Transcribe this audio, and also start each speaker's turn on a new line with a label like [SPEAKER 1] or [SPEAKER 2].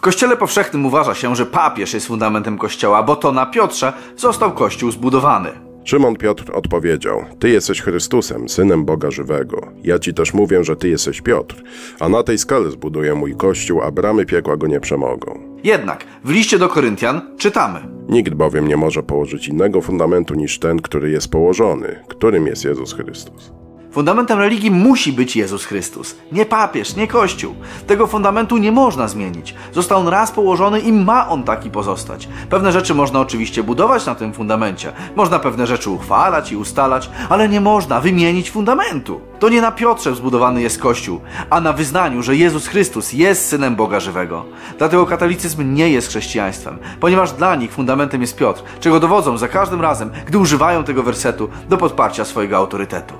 [SPEAKER 1] W kościele powszechnym uważa się, że papież jest fundamentem kościoła, bo to na Piotrze został kościół zbudowany.
[SPEAKER 2] Szymon Piotr odpowiedział: Ty jesteś Chrystusem, synem Boga żywego. Ja ci też mówię, że ty jesteś Piotr, a na tej skale zbuduję mój kościół, a bramy piekła go nie przemogą.
[SPEAKER 1] Jednak w liście do Koryntian czytamy:
[SPEAKER 2] Nikt bowiem nie może położyć innego fundamentu niż ten, który jest położony, którym jest Jezus Chrystus.
[SPEAKER 1] Fundamentem religii musi być Jezus Chrystus, nie papież, nie Kościół. Tego fundamentu nie można zmienić. Został on raz położony i ma on taki pozostać. Pewne rzeczy można oczywiście budować na tym fundamencie. Można pewne rzeczy uchwalać i ustalać, ale nie można wymienić fundamentu. To nie na Piotrze zbudowany jest Kościół, a na wyznaniu, że Jezus Chrystus jest Synem Boga Żywego. Dlatego katolicyzm nie jest chrześcijaństwem, ponieważ dla nich fundamentem jest Piotr, czego dowodzą za każdym razem, gdy używają tego wersetu do podparcia swojego autorytetu.